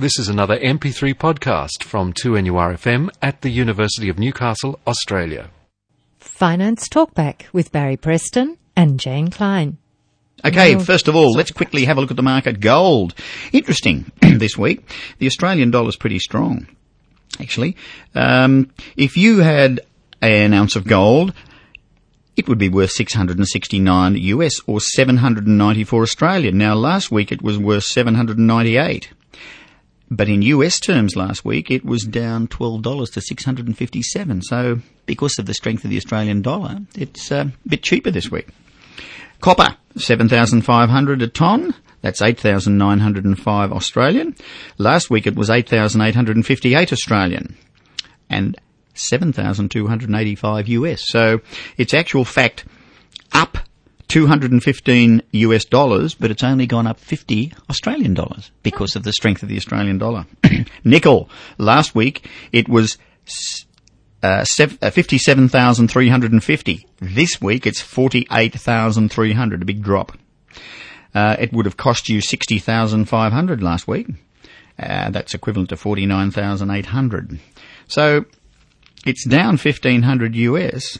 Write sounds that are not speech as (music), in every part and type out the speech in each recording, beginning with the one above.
This is another MP3 podcast from 2NURFM at the University of Newcastle, Australia. Finance Talkback with Barry Preston and Jane Klein. Okay, first of all, let's quickly have a look at the market. Gold. Interesting (clears throat) this week. The Australian dollar's pretty strong, actually. Um, if you had an ounce of gold, it would be worth 669 US or 794 Australian. Now, last week it was worth 798. But in US terms last week, it was down $12 to 657. So, because of the strength of the Australian dollar, it's uh, a bit cheaper this week. Copper, 7,500 a tonne. That's 8,905 Australian. Last week it was 8,858 Australian. And 7,285 US. So it's actual fact up 215 US dollars, but it's only gone up 50 Australian dollars because of the strength of the Australian dollar. (coughs) Nickel, last week it was uh, uh, 57,350. This week it's 48,300, a big drop. Uh, it would have cost you 60,500 last week. Uh, that's equivalent to 49,800. So it's down 1,500 US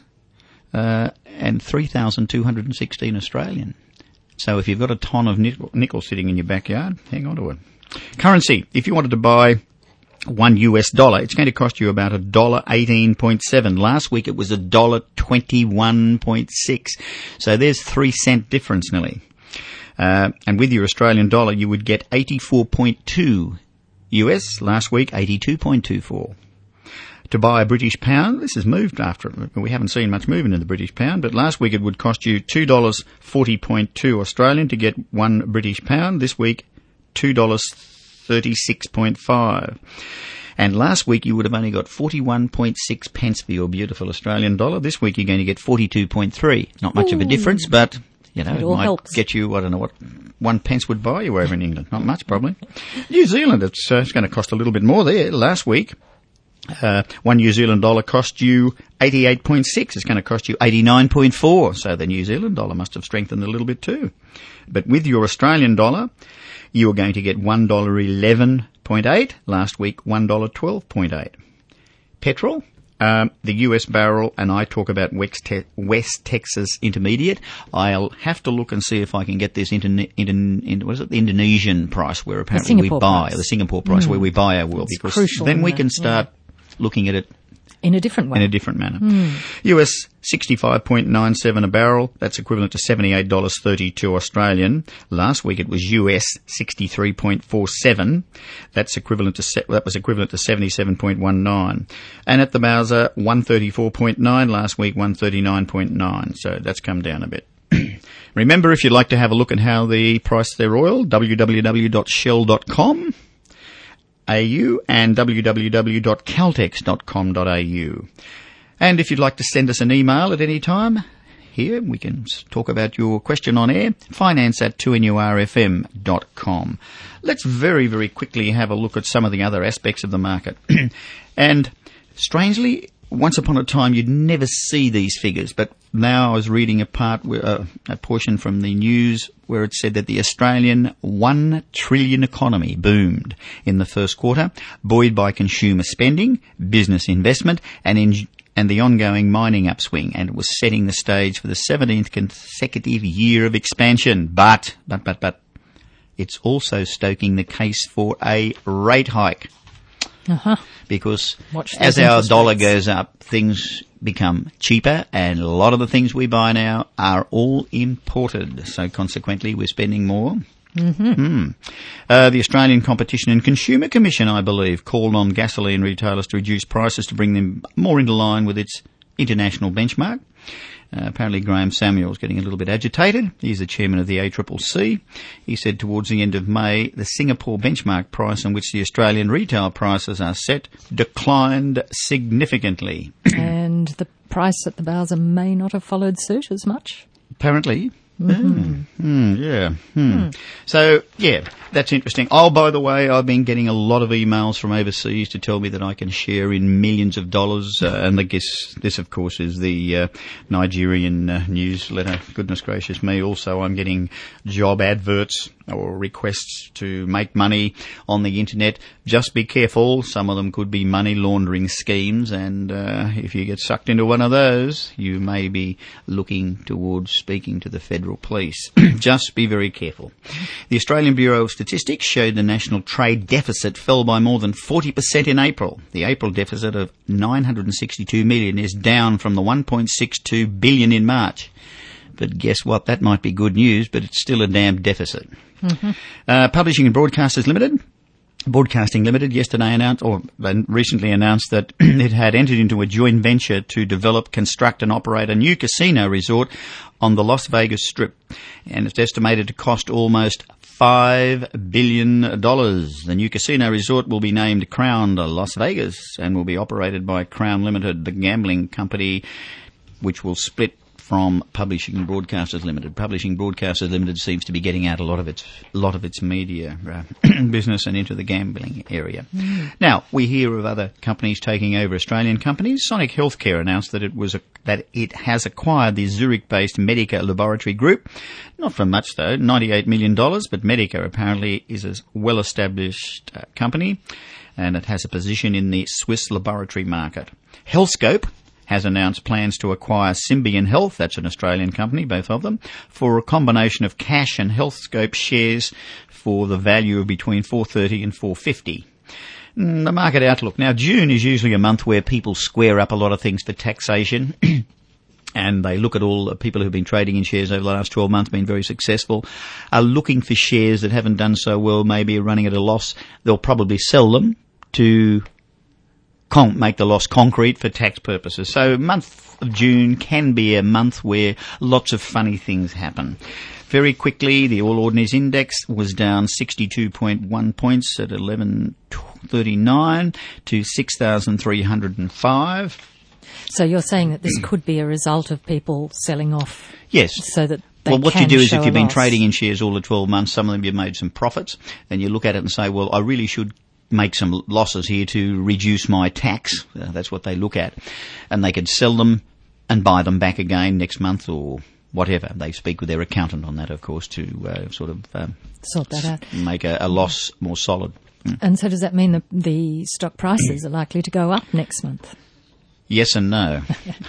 uh, and 3,216 Australian. So if you've got a ton of nickel, nickel sitting in your backyard, hang on to it. Currency, if you wanted to buy one US dollar, it's going to cost you about a dollar eighteen point seven. Last week it was a dollar twenty one point six. So there's three cent difference nearly. Uh, and with your Australian dollar, you would get eighty four point two US. Last week, eighty two point two four. To buy a British pound, this has moved after we haven't seen much movement in the British pound, but last week it would cost you two dollars forty point two Australian to get one British pound. This week, two dollars thirty six point five. And last week you would have only got 41.6 pence for your beautiful Australian dollar. This week you're going to get 42.3. Not much of a difference, but, you know, It it, might helps. get you, I don't know what, one pence would buy you over in England. Not much probably. New Zealand, it's, uh, it's going to cost a little bit more there. Last week, uh, one New Zealand dollar cost you 88.6. It's going to cost you 89.4. So the New Zealand dollar must have strengthened a little bit too. But with your Australian dollar, you are going to get $1.11.8. Last week, $1.12.8. Petrol, um, the US barrel, and I talk about West, Te- West Texas Intermediate. I'll have to look and see if I can get this into, into what is it, the Indonesian price where apparently we buy, price. the Singapore price where we buy our It's because crucial, then we isn't can it? start looking at it In a different way. in a different manner. Hmm. US 65.97 a barrel. That's equivalent to $78.32 Australian. Last week it was US 63.47. That's equivalent to, that was equivalent to 77.19. And at the Bowser 134.9 last week 139.9. So that's come down a bit. (clears throat) Remember, if you'd like to have a look at how they price their oil, www.shell.com and www.caltex.com.au. And if you'd like to send us an email at any time, here we can talk about your question on air, finance at 2nurfm.com. Let's very, very quickly have a look at some of the other aspects of the market. (clears throat) and strangely, once upon a time you'd never see these figures, but now I was reading a part, uh, a portion from the news where it said that the Australian one trillion economy boomed in the first quarter, buoyed by consumer spending, business investment, and in, and the ongoing mining upswing, and it was setting the stage for the 17th consecutive year of expansion. But, but, but, but, it's also stoking the case for a rate hike Uh-huh. because Watch as our dollar rates. goes up, things become cheaper, and a lot of the things we buy now are all imported. So consequently, we're spending more. Mm-hmm. Uh, the Australian Competition and Consumer Commission, I believe, called on gasoline retailers to reduce prices to bring them more into line with its international benchmark. Uh, apparently Graham Samuel's getting a little bit agitated. He's the chairman of the ACCC. He said towards the end of May, the Singapore benchmark price on which the Australian retail prices are set declined significantly. and the price at the Bowser may not have followed suit as much. Apparently, Mm. Mm, yeah. Hmm. So, yeah, that's interesting. Oh, by the way, I've been getting a lot of emails from overseas to tell me that I can share in millions of dollars. Uh, and I guess this, of course, is the uh, Nigerian uh, newsletter. Goodness gracious me. Also, I'm getting job adverts or requests to make money on the internet. Just be careful. Some of them could be money laundering schemes. And uh, if you get sucked into one of those, you may be looking towards speaking to the federal police. (clears throat) Just be very careful. The Australian Bureau of Statistics showed the national trade deficit fell by more than 40% in April. The April deficit of 962 million is down from the 1.62 billion in March. But guess what? That might be good news, but it's still a damn deficit. Uh, Publishing and Broadcasters Limited Broadcasting Limited yesterday announced, or recently announced that (clears throat) it had entered into a joint venture to develop, construct and operate a new casino resort on the Las Vegas Strip. And it's estimated to cost almost $5 billion. The new casino resort will be named Crown Las Vegas and will be operated by Crown Limited, the gambling company which will split from Publishing Broadcasters Limited. Publishing Broadcasters Limited seems to be getting out a lot of its lot of its media uh, (clears throat) business and into the gambling area. Mm. Now we hear of other companies taking over Australian companies. Sonic Healthcare announced that it was a, that it has acquired the Zurich-based Medica Laboratory Group. Not for much though, ninety-eight million dollars. But Medica apparently is a well-established uh, company, and it has a position in the Swiss laboratory market. Healthscope has announced plans to acquire Symbion Health, that's an Australian company, both of them, for a combination of cash and Healthscope shares for the value of between 430 and 450. Mm, the market outlook. Now, June is usually a month where people square up a lot of things for taxation. (clears throat) and they look at all the people who've been trading in shares over the last 12 months, been very successful, are looking for shares that haven't done so well, maybe are running at a loss. They'll probably sell them to con- make the loss concrete for tax purposes. So month of June can be a month where lots of funny things happen. Very quickly, the All Ordinaries Index was down 62.1 points at 1139 to 6,305. So you're saying that this could be a result of people selling off? Yes. So that well, what you do is if you've been trading in shares all the 12 months, some of them you've made some profits, then you look at it and say, well, I really should make some losses here to reduce my tax. Uh, that's what they look at. And they could sell them and buy them back again next month or whatever. They speak with their accountant on that, of course, to uh, sort of um, sort that out, make a, a loss more solid. Mm. And so, does that mean that the stock prices are likely to go up next month? Yes and no.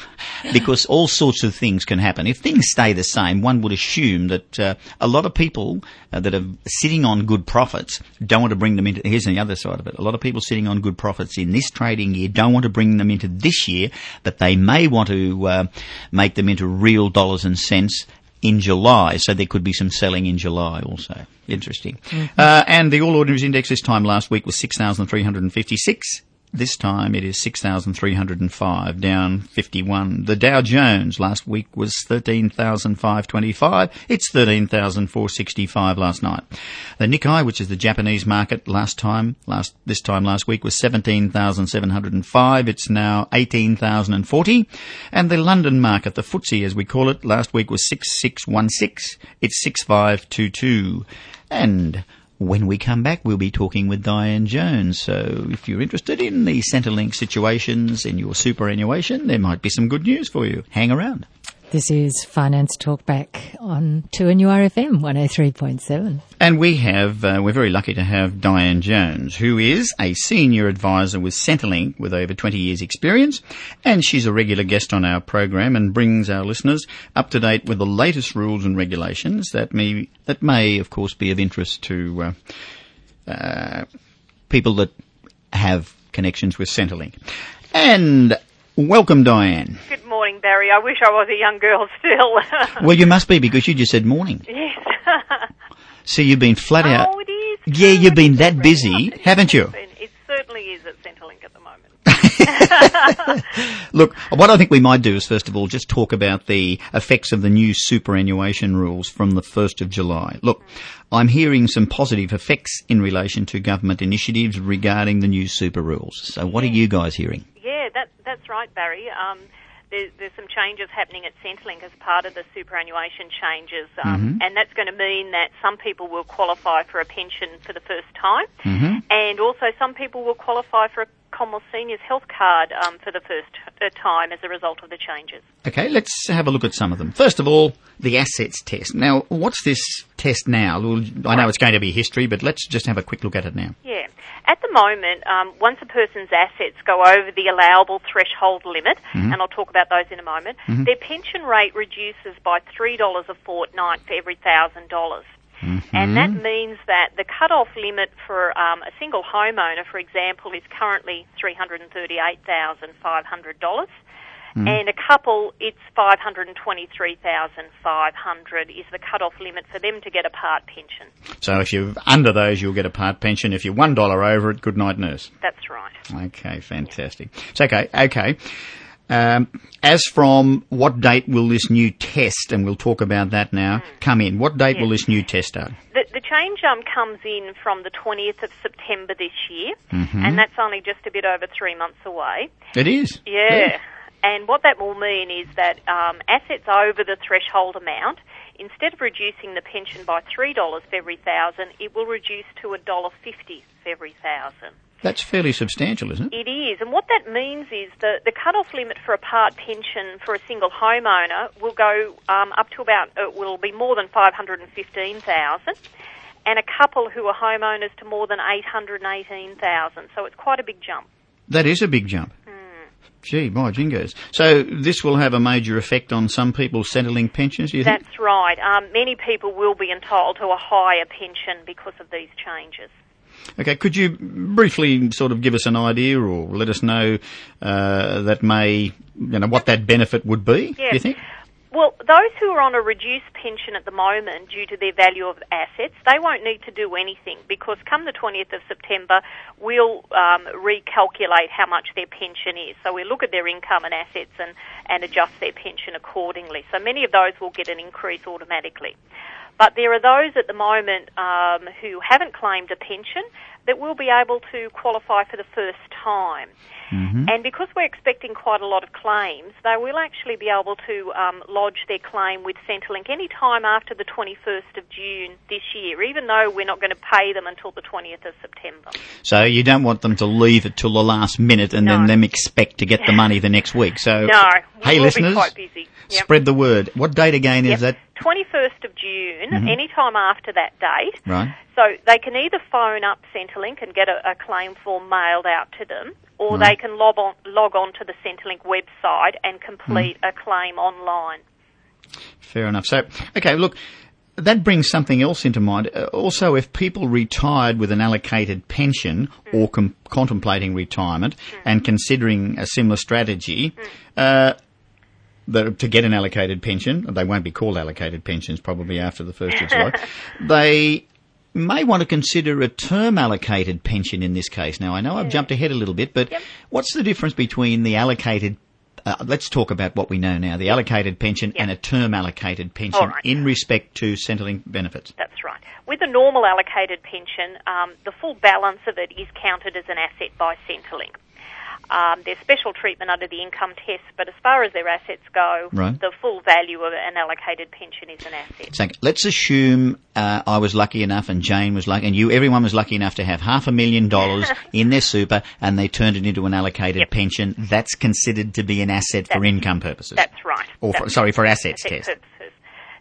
(laughs) because all sorts of things can happen. If things stay the same, one would assume that uh, a lot of people uh, that are sitting on good profits don't want to bring them into. Here's the other side of it. A lot of people sitting on good profits in this trading year don't want to bring them into this year, but they may want to uh, make them into real dollars and cents in July, so there could be some selling in July also. Interesting. Mm-hmm. Uh, and the All Ordinaries Index this time last week was 6,356. This time it is 6,305, down 51. The Dow Jones last week was 13,525. It's 13,465 last night. The Nikkei, which is the Japanese market last time, last, this time last week was 17,705. It's now 18,040. And the London market, the FTSE as we call it, last week was 6616. It's 6522. And when we come back, we'll be talking with Diane Jones. So if you're interested in the Centrelink situations in your superannuation, there might be some good news for you. Hang around. This is Finance Talkback on 2NURFM 103.7. And we have, uh, we're very lucky to have Diane Jones, who is a senior advisor with Centrelink with over 20 years experience. And she's a regular guest on our program and brings our listeners up to date with the latest rules and regulations that may, that may of course be of interest to, uh, uh, people that have connections with Centrelink. And Welcome, Diane. Good morning, Barry. I wish I was a young girl still. (laughs) well, you must be because you just said morning. Yes. (laughs) so you've been flat out. Oh, it is. Yeah, you've been that busy, (laughs) haven't you? It certainly is at Centrelink at the moment. Look, what I think we might do is first of all just talk about the effects of the new superannuation rules from the 1st of July. Look, I'm hearing some positive effects in relation to government initiatives regarding the new super rules. So what are you guys hearing? That, that's right, Barry. Um, there's, there's some changes happening at Centrelink as part of the superannuation changes, um, and that's going to mean that some people will qualify for a pension for the first time, and also some people will qualify for a Commonwealth Seniors Health Card um, for the first uh, time as a result of the changes. Okay, let's have a look at some of them. First of all, the assets test. Now, what's this test now? Well, I know it's going to be history, but let's just have a quick look at it now. Yeah. At the moment, um, once a person's assets go over the allowable threshold limit, and I'll talk about those in a moment, their pension rate reduces by $3 a fortnight for every $1,000. And that means that the cut-off limit for um, a single homeowner, for example, is currently $338,500. And a couple, it's 523,500 is the cut-off limit for them to get a part pension. So if you're under those, you'll get a part pension. If you're $1 over it, good night nurse. That's right. Okay, fantastic. So, okay, okay. Um, as from what date will this new test, and we'll talk about that now, come in? What date will this new test start? The, the change um, comes in from the 20th of September this year, and that's only just a bit over three months away. It is. Yeah. And what that will mean is that um, assets over the threshold amount, instead of reducing the pension by $3 for every thousand, it will reduce to $1.50 for every thousand. That's fairly substantial, isn't it? It is, and what that means is the the cut-off limit for a part pension for a single homeowner will go um, up to about uh, will be more than five hundred and fifteen thousand, and a couple who are homeowners to more than eight hundred and eighteen thousand. So it's quite a big jump. That is a big jump. Gee, my jingoes. So this will have a major effect on some people's Centrelink pensions, do you think? That's right. Um, many people will be entitled to a higher pension because of these changes. Okay, could you briefly sort of give us an idea or let us know uh, that may, you know, what that benefit would be, do you Yes. think? Well, those who are on a reduced pension at the moment due to their value of assets, they won't need to do anything because come the 20th of September, we'll um, recalculate how much their pension is. So we look at their income and assets and, and adjust their pension accordingly. So many of those will get an increase automatically. But there are those at the moment um, who haven't claimed a pension that will be able to qualify for the first time. And because we're expecting quite a lot of claims, they will actually be able to um, lodge their claim with Centrelink any time after the 21st of June this year, even though we're not going to pay them until the 20th of September. So you don't want them to leave it till the last minute and then them expect to get the money the next week. So, (laughs) No, we hey listeners, quite busy. Yep. spread the word. What date again Yep. is that? 21st of June, any time after that date. Right. So they can either phone up Centrelink and get a, a claim form mailed out to them, or they can log on, log on to the Centrelink website and complete Mm. a claim online. Fair enough. So, okay, look, that brings something else into mind. Uh, also, if people retired with an allocated pension or com- contemplating retirement and considering a similar strategy, uh, the, to get an allocated pension, they won't be called allocated pensions probably after the 1st of July, (laughs) they may want to consider a term allocated pension in this case. Now, I know I've jumped ahead a little bit, but what's the difference between the allocated uh, let's talk about what we know now, the allocated pension and a term allocated pension right. in respect to Centrelink benefits. That's right. With a normal allocated pension, um, the full balance of it is counted as an asset by Centrelink. Um, there's special treatment under the income test, but as far as their assets go, Right. the full value of an allocated pension is an asset. So let's assume uh, I was lucky enough and Jane was lucky and you, everyone was lucky enough to have half a million dollars (laughs) in their super and they turned it into an allocated Yep. pension. That's considered to be an asset for income purposes. That's right. Or for, sorry, for assets asset test. purposes.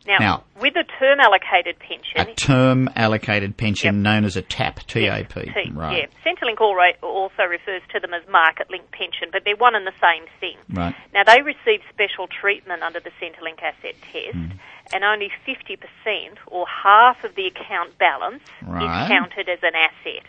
Now, Now- with a term allocated pension, A term allocated pension Yep. known as a TAP, T-A-P. T, right. Yeah, Centrelink also refers to them as market linked pension, but they're one and the same thing. Right. Now they receive special treatment under the Centrelink asset test, Hmm. and only 50% or half of the account balance Right. is counted as an asset.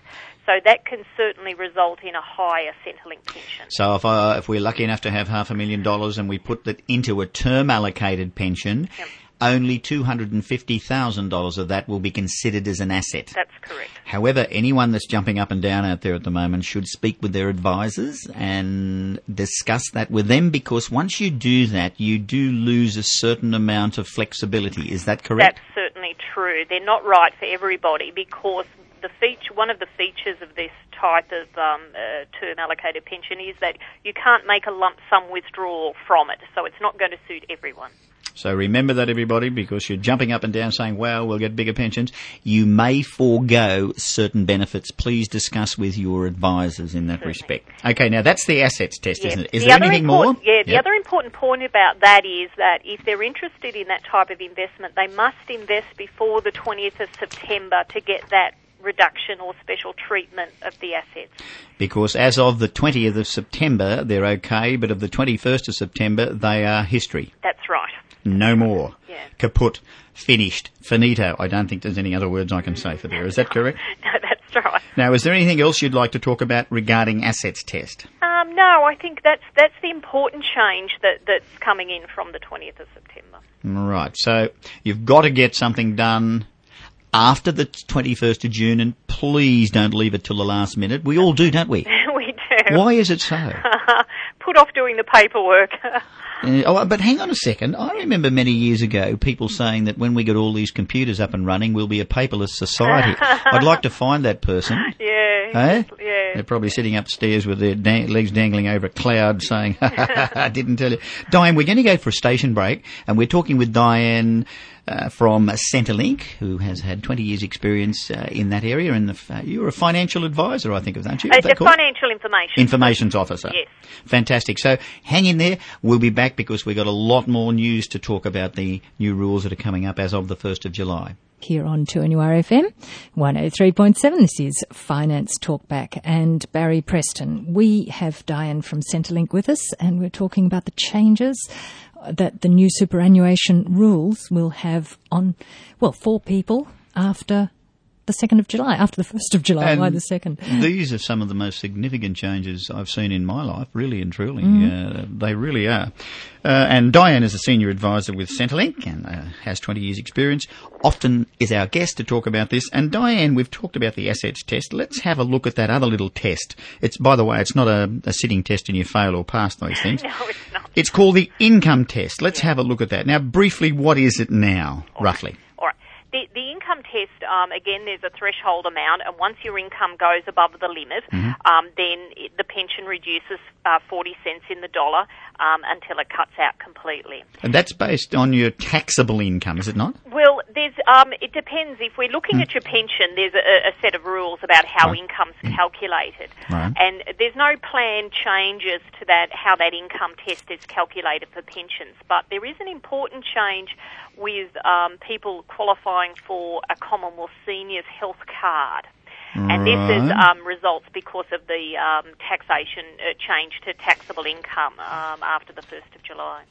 So that can certainly result in a higher Centrelink pension. So if, uh, if we're lucky enough to have half a million dollars and we put that into a term allocated pension, Yep. Only $250,000 of that will be considered as an asset. That's correct. However, anyone that's jumping up and down out there at the moment should speak with their advisors and discuss that with them because once you do that, you do lose a certain amount of flexibility. Is that correct? That's certainly true. They're not right for everybody because the feature, one of the features of this type of um, uh, term allocated pension is that you can't make a lump sum withdrawal from it, so it's not going to suit everyone. So remember that everybody, because you're jumping up and down saying, well, we'll get bigger pensions. You may forego certain benefits. Please discuss with your advisors in that Certainly. respect. Okay, now that's the assets test, Yes. isn't it? Is The there anything more? Yeah, the other important point about that is that if they're interested in that type of investment, they must invest before the 20th of September to get that reduction or special treatment of the assets. Because as of the 20th of September, they're okay, but of the 21st of September, they are history. That's right. No more. Yeah. Kaput. Finished. Finito. I don't think there's any other words I can say for there. Is that correct? (laughs) No, that's right. Now, is there anything else you'd like to talk about regarding assets test? Um, no, I think that's that's the important change that, that's coming in from the 20th of September. Right. So you've got to get something done after the 21st of June and please don't leave it till the last minute. We all do, don't we? (laughs) we do. Why is it so? (laughs) Put off doing the paperwork. Uh, oh, but hang on a second. I remember many years ago people saying that when we get all these computers up and running, we'll be a paperless society. (laughs) I'd like to find that person. yeah. Eh? Yeah. They're probably sitting upstairs with their dang- legs dangling over a cloud saying, (laughs) I didn't tell you. Diane, we're going to go for a station break and we're talking with Diane uh, from Centrelink, who has had 20 years experience uh, in that area. And the, f- uh, you're a financial advisor, I think, of aren't you? Is that the called? financial information. Informations officer. Yes. Fantastic. So hang in there. We'll be back because we've got a lot more news to talk about the new rules that are coming up as of the 1st of July. Here on 2NURFM 103.7. This is Finance Talkback and Barry Preston. We have Diane from Centrelink with us and we're talking about the changes that the new superannuation rules will have on, well, for people after the 2nd of July, after the 1st of July, why the 2nd? These are some of the most significant changes I've seen in my life, really and truly. Uh, they really are. Uh, and Diane is a senior advisor with Centrelink and uh, has 20 years experience. Often is our guest to talk about this. And Diane, we've talked about the assets test. Let's have a look at that other little test. It's, by the way, it's not a, a sitting test and you fail or pass those things. (laughs) No, it's not. It's called the income test. Let's have a look at that. Now, briefly, what is it now, roughly? The, the income test, um, again, there's a threshold amount, and once your income goes above the limit, Mm-hmm. um, then it, the pension reduces uh, 40 cents in the dollar um, until it cuts out completely. And that's based on your taxable income, is it not? There's um, it depends. If we're looking at your pension, there's a, a set of rules about how Right. income's calculated, Right. and there's no planned changes to that how that income test is calculated for pensions. But there is an important change with um, people qualifying for a Commonwealth Seniors Health Card. And this is um, results because of the um, taxation uh, change to taxable income um, after the 1st of July.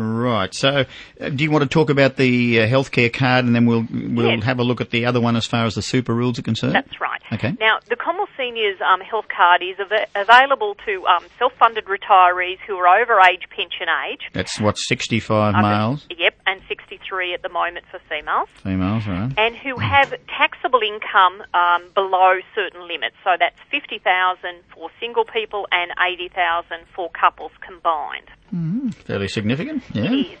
Right. So, uh, do you want to talk about the uh, healthcare card, and then we'll we'll Yes. have a look at the other one as far as the super rules are concerned? That's right. Okay. Now, the Commonwealth Seniors um, Health Card is av- available to um, self-funded retirees who are over age pension age. That's what sixty-five males, Yep, and 63 at the moment for females. females, right? And who have taxable income um, below certain limits. So that's 50,000 for single people and 80,000 for couples combined. Fairly significant. Yeah. It is.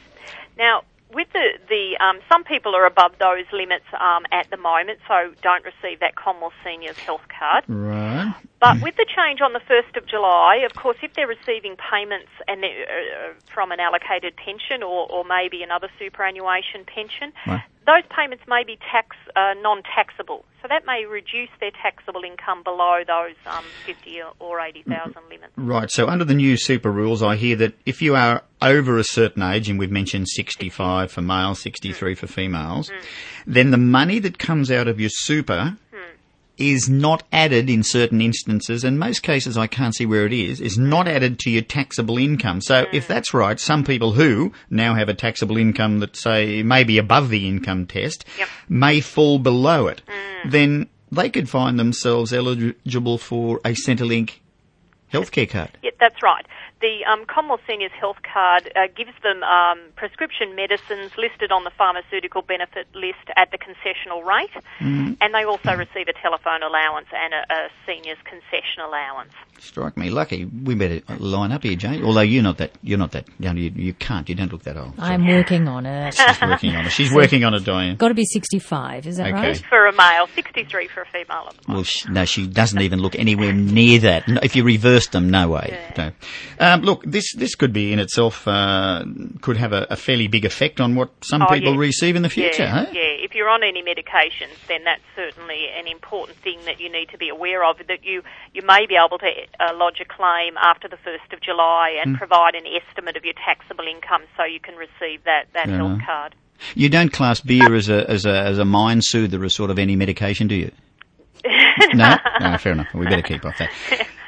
Now, with the, the um, some people are above those limits um, at the moment, so don't receive that Commonwealth Seniors Health Card. Right. But with the change on the 1st of July, of course, if they're receiving payments and uh, from an allocated pension or, or maybe another superannuation pension, Right. Those payments may be tax uh, non-taxable. So that may reduce their taxable income below those um, 50 or 80,000 limits. Right. So, under the new super rules, I hear that if you are over a certain age, and we've mentioned sixty-five for males, sixty-three for females, then the money that comes out of your super. Is not added in certain instances, and most cases I can't see where it is, is not added to your taxable income. So if that's right, some people who now have a taxable income that say maybe above the income test Yep. may fall below it, mm. then they could find themselves eligible for a Centrelink healthcare card. Yeah, that's right. The um, Commonwealth Seniors Health Card uh, gives them um, prescription medicines listed on the pharmaceutical benefit list at the concessional rate, Mm-hmm. and they also receive a telephone allowance and a, a seniors concession allowance. Strike me lucky. We better line up here, Jane. Although you're not that, you're not that, you, know, you, you can't, you don't look that old. I'm working on it. (laughs) She's working on it. She's working on it, Diane. Got to be 65, is that Okay. right? For a male, 63 for a female at the moment. Well, sh no, she doesn't even look anywhere near that. If you reversed them, no way. No. Um, look, this this could be in itself uh, could have a, a fairly big effect on what some Oh, people yes. receive in the future. yeah, huh? yeah. If you're on any medications, then that's certainly an important thing that you need to be aware of. That you you may be able to uh, lodge a claim after the first of July and Hmm. provide an estimate of your taxable income, so you can receive that that Fair health card. You don't class beer as a as a as a mind soother as sort of any medication, do you? (laughs) no, no, fair enough. We better keep off that.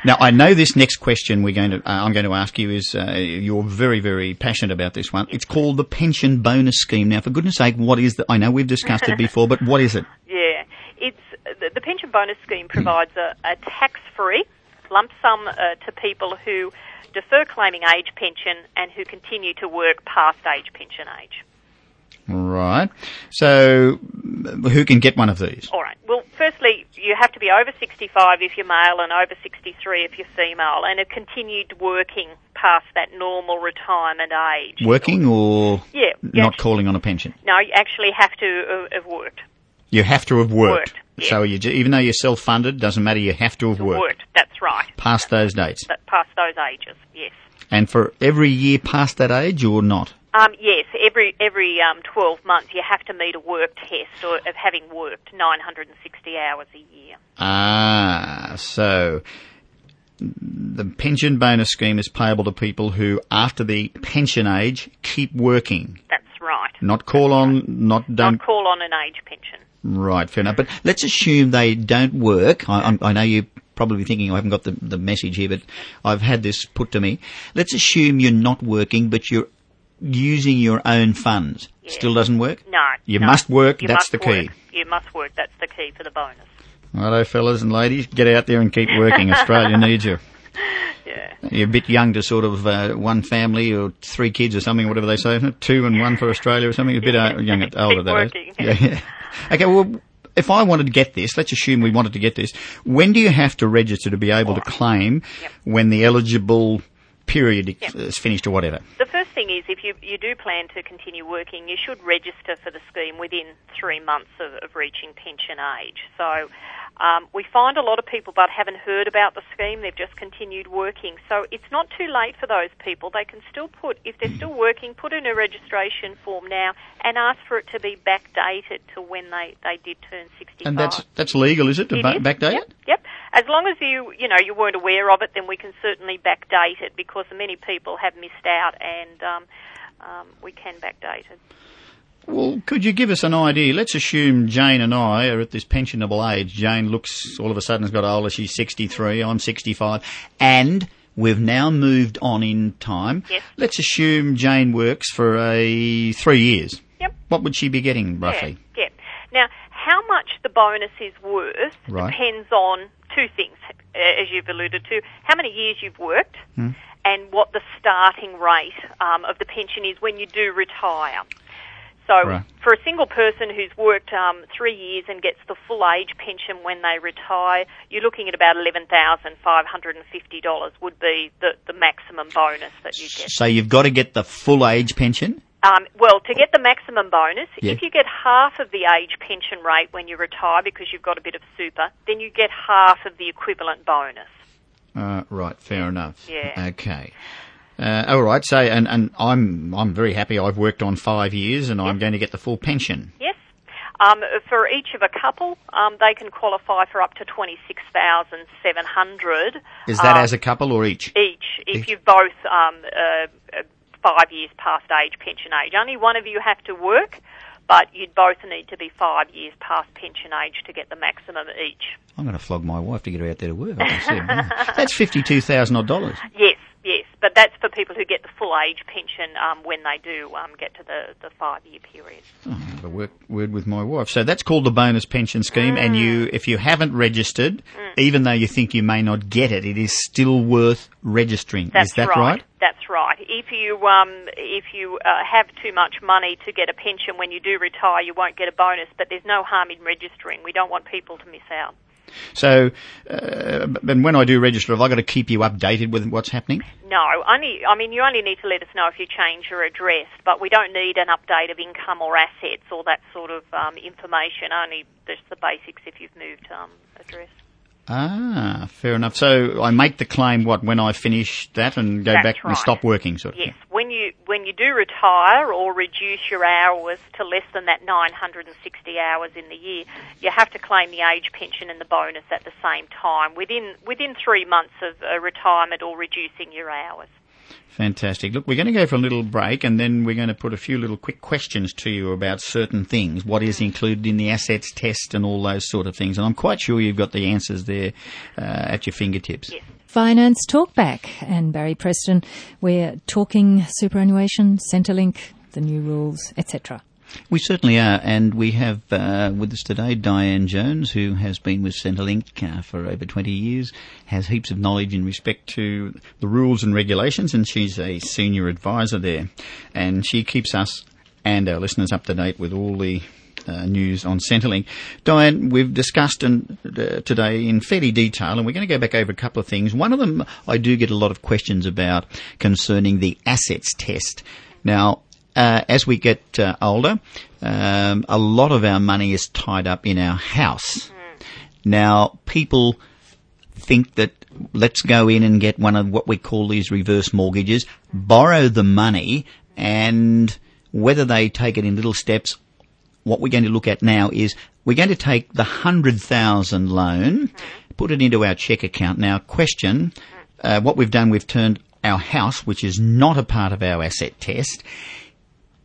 Now, I know this next question we're going to, uh, I'm going to ask you is, uh, you're very, very passionate about this one. It's called the pension bonus scheme. Now, for goodness sake, what is the, I know we've discussed it before, but what is it? (laughs) Yeah, it's the, the pension bonus scheme provides a, a tax-free lump sum uh, to people who defer claiming age pension and who continue to work past age pension age. Right. So, who can get one of these? All right. Well, firstly, you have to be over 65 if you're male and over 63 if you're female, and have continued working past that normal retirement age. Working or Yeah. not calling on a pension? No, you actually have to uh, have worked. You have to have worked. Worked, yeah. So you, even though you're self-funded, doesn't matter, you have to have worked. Worked. That's right. Past those dates. Past those ages. Yes. And for every year past that age or not? Um, yes, every every um, 12 months you have to meet a work test or of having worked 960 hours a year. Ah, so the pension bonus scheme is payable to people who, after the pension age, keep working. That's right. Not call on, not don't. Not call on an age pension. Right, fair enough. But let's assume they don't work. I, I'm- I know you're probably thinking I haven't got the, the message here, but I've had this put to me. Let's assume you're not working, but you're using your own funds. Still doesn't work? No. You no. must work, You that's must the key. work. You must work. That's the key for the bonus. Righto, fellas and ladies, get out there and keep working. (laughs) Australia needs you. Yeah. You're a bit young to sort of uh, one family or three kids or something, whatever they say, isn't it? Two and one for Australia or something. A bit uh, (laughs) young, older that is. (laughs) yeah. Okay, well, if I wanted to get this, let's assume we wanted to get this. When do you have to register to be able to claim Yep. when the eligible period Yep. is finished or whatever? The first thing is if you, you do plan to continue working, you should register for the scheme within three months of, of reaching pension age. So um, we find a lot of people but haven't heard about the scheme, they've just continued working. So it's not too late for those people. They can still put, if they're still working, put in a registration form now and ask for it to be backdated to when they, they did turn 65. And that's that's legal, is it, to It ba- backdate yep, it? Yep. As long as you, you know, you weren't aware of it, then we can certainly backdate it because many people have missed out, and um, um, we can backdate it. Well, could you give us an idea? Let's assume Jane and I are at this pensionable age. Jane looks all of a sudden has got older. She's 63. I'm 65. And we've now moved on in time. Yes. Let's assume Jane works for a three years. Yep. What would she be getting roughly? Yeah. yeah. Now, how much the bonus is worth Right. depends on two things, as you've alluded to: how many years you've worked, Hmm. and what the starting rate um, of the pension is when you do retire. So, Right. for a single person who's worked um, three years and gets the full age pension when they retire, you're looking at about eleven thousand five hundred and fifty dollars would be the, the maximum bonus that you get. So you've got to get the full age pension? Um, well, to get the maximum bonus, Yeah. if you get half of the age pension rate when you retire because you've got a bit of super, then you get half of the equivalent bonus. Uh, right, fair enough. Yeah. Okay. Uh, all right. So, and, and I'm I'm very happy. I've worked on five years, and I'm going to get the full pension. Yes. Um, for each of a couple, um, they can qualify for up to twenty six thousand seven hundred. Is that um, as a couple or each? each if Each. you've both um, uh, five years past age pension age. Only one of you have to work, but you'd both need to be five years past pension age to get the maximum each. I'm going to flog my wife to get her out there to work. I can see. That's fifty-two thousand odd dollars. (laughs) Yes. But that's for people who get the full age pension um, when they do um, get to the, the five year period. Oh, I have a work, word with my wife. So that's called the bonus pension scheme, and you, if you haven't registered, even though you think you may not get it, it is still worth registering. That's is that right. right? That's right. If you um, if you uh, have too much money to get a pension when you do retire, you won't get a bonus. But there's no harm in registering. We don't want people to miss out. So, uh, and when I do register, have I got to keep you updated with what's happening? No, only I mean you only need to let us know if you change your address, but we don't need an update of income or assets or that sort of um, information. Only just the basics if you've moved um, address. Ah, fair enough. So I make the claim what when I finish that and go That's back and stop working, sort of. Yes, when you when you do retire or reduce your hours to less than that 960 hours in the year, you have to claim the age pension and the bonus at the same time within within three months of uh, retirement or reducing your hours. Fantastic. Look, we're going to go for a little break and then we're going to put a few little quick questions to you about certain things, what is included in the assets test and all those sort of things. And I'm quite sure you've got the answers there uh, at your fingertips. Yes. Finance Talkback and Barry Preston. We're talking superannuation, Centrelink, the new rules, etc. We certainly are, and we have uh, with us today Diane Jones, who has been with Centrelink uh, for over 20 years, has heaps of knowledge in respect to the rules and regulations, and she's a senior advisor there. And she keeps us and our listeners up to date with all the uh, news on Centrelink. Diane, we've discussed and, uh, today in fairly detail, and we're going to go back over a couple of things. One of them I do get a lot of questions about concerning the assets test. Now, uh, as we get uh, older, um, a lot of our money is tied up in our house. Now, people think that let's go in and get one of what we call these reverse mortgages, borrow the money, and whether they take it in little steps, what we're going to look at now is we're going to take the hundred thousand loan, put it into our check account. Now, question: uh, What we've done, we've turned our house, which is not a part of our asset test,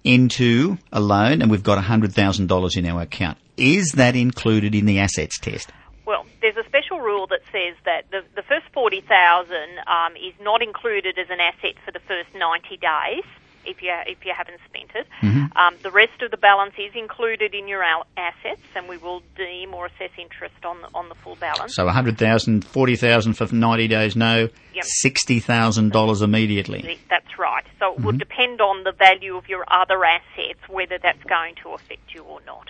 into a loan, and we've got hundred thousand dollars in our account. Is that included in the assets test? Well, there's a special rule that says that the, the first 40,000 um, is not included as an asset for the first 90 days if you if you haven't spent it. Um, the rest of the balance is included in your assets, and we will deem or assess interest on the, on the full balance. So 100,000, 40,000 for 90 days, no. Yep. $60,000 immediately. That's right. So it would depend on the value of your other assets whether that's going to affect you or not.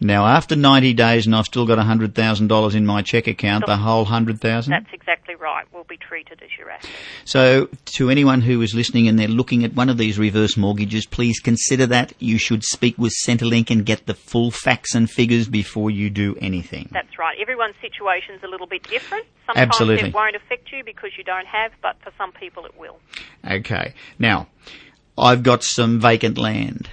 Now, after 90 days and I've still got $100,000 in my check account, the whole 100,000? That's exactly right. Will be treated as your asset. So, to anyone who is listening and they're looking at one of these reverse mortgages, please consider that. You should speak with Centrelink and get the full facts and figures before you do anything. That's right. Everyone's situation's a little bit different. Sometimes Absolutely. it won't affect you because you don't have, but for some people it will. Okay. Now, I've got some vacant land.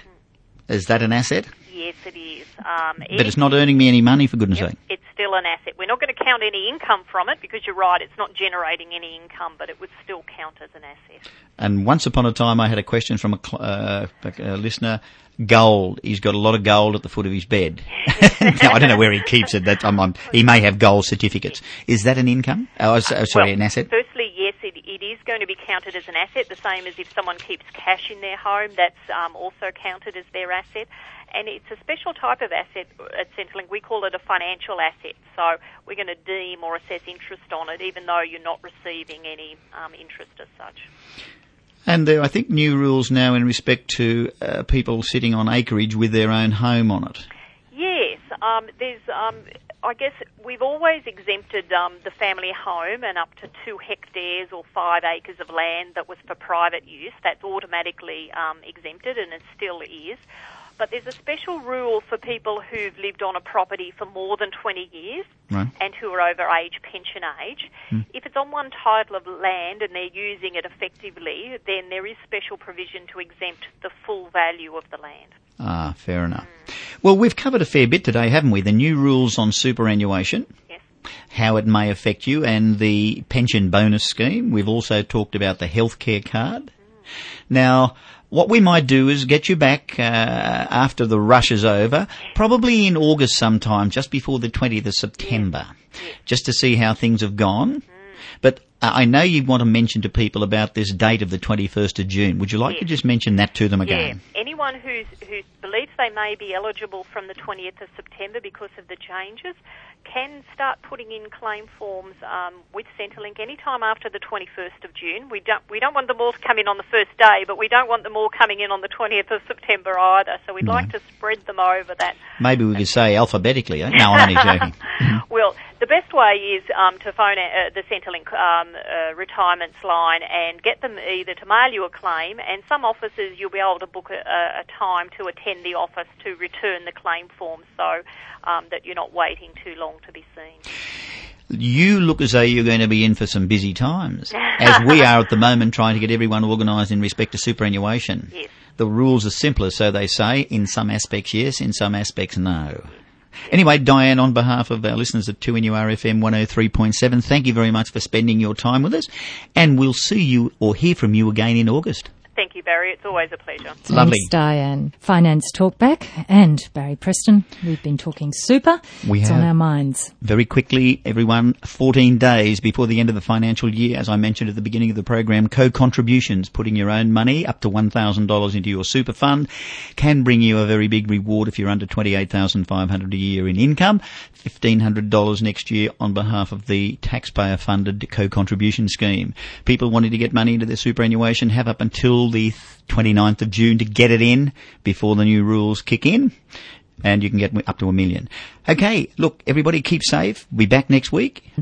Is that an asset? Yes, it is. Um, But it's not earning me any money, for goodness Yep, sake. it's still an asset. We're not going to count any income from it because you're right, it's not generating any income, but it would still count as an asset. And once upon a time, I had a question from a, uh, a listener. Gold. He's got a lot of gold at the foot of his bed. (laughs) now, I don't know where he keeps it. That, I'm, I'm, he may have gold certificates. Is that an income? Oh, oh, sorry, well, an asset? Firstly, it, is going to be counted as an asset, the same as if someone keeps cash in their home, that's um, also counted as their asset. And it's a special type of asset at Centrelink. We call it a financial asset. So we're going to deem or assess interest on it, even though you're not receiving any um, interest as such. And there are, I think, new rules now in respect to uh, people sitting on acreage with their own home on it. Um, there's. Um, I guess we've always exempted um, the family home and up to two hectares or five acres of land that was for private use. That's automatically um, exempted, and it still is. But there's a special rule for people who've lived on a property for more than 20 years Right. and who are over age pension age. If it's on one title of land and they're using it effectively, then there is special provision to exempt the full value of the land. Ah, fair enough. Well, we've covered a fair bit today, haven't we? The new rules on superannuation, Yes. how it may affect you, and the pension bonus scheme. We've also talked about the healthcare card. Now, what we might do is get you back uh, after the rush is over, probably in August sometime, just before the 20th of September, just to see how things have gone. But Uh, I know you want to mention to people about this date of the 21st of June. Would you like Yes. to just mention that to them again? Yeah, anyone who's, who believes they may be eligible from the 20th of September because of the changes can start putting in claim forms um, with Centrelink anytime after the 21st of June. We don't we don't want them all to come in on the first day, but we don't want them all coming in on the 20th of September either. So we'd like to spread them over that Maybe we could say alphabetically. Eh? No, I'm only (laughs) joking. (laughs) well, the best way is um, to phone uh, the Centrelink um, uh, retirements line and get them either to mail you a claim, and some offices you'll be able to book a, a a time to attend the office to return the claim form, so um, that you're not waiting too long to be seen. You look as though you're going to be in for some busy times, (laughs) as we are at the moment trying to get everyone organised in respect to superannuation. Yes. The rules are simpler, so they say. In some aspects, yes. In some aspects, no. Anyway, Diane, on behalf of our listeners at 2NURFM 103.7, thank you very much for spending your time with us, and we'll see you or hear from you again in August. Thank you, Barry. It's always a pleasure. Lovely. Thanks, Diane. Finance Talkback and Barry Preston. We've been talking super. We it's on our minds. Very quickly, everyone, 14 days before the end of the financial year, as I mentioned at the beginning of the program, co-contributions, putting your own money up to $1,000 into your super fund, can bring you a very big reward if you're under 28500 a year in income, $1,500 next year on behalf of the taxpayer-funded co-contribution scheme. People wanting to get money into their superannuation have up until the 29th of June to get it in before the new rules kick in and you can get up to a million. Okay, look, everybody keep safe. Be back next week.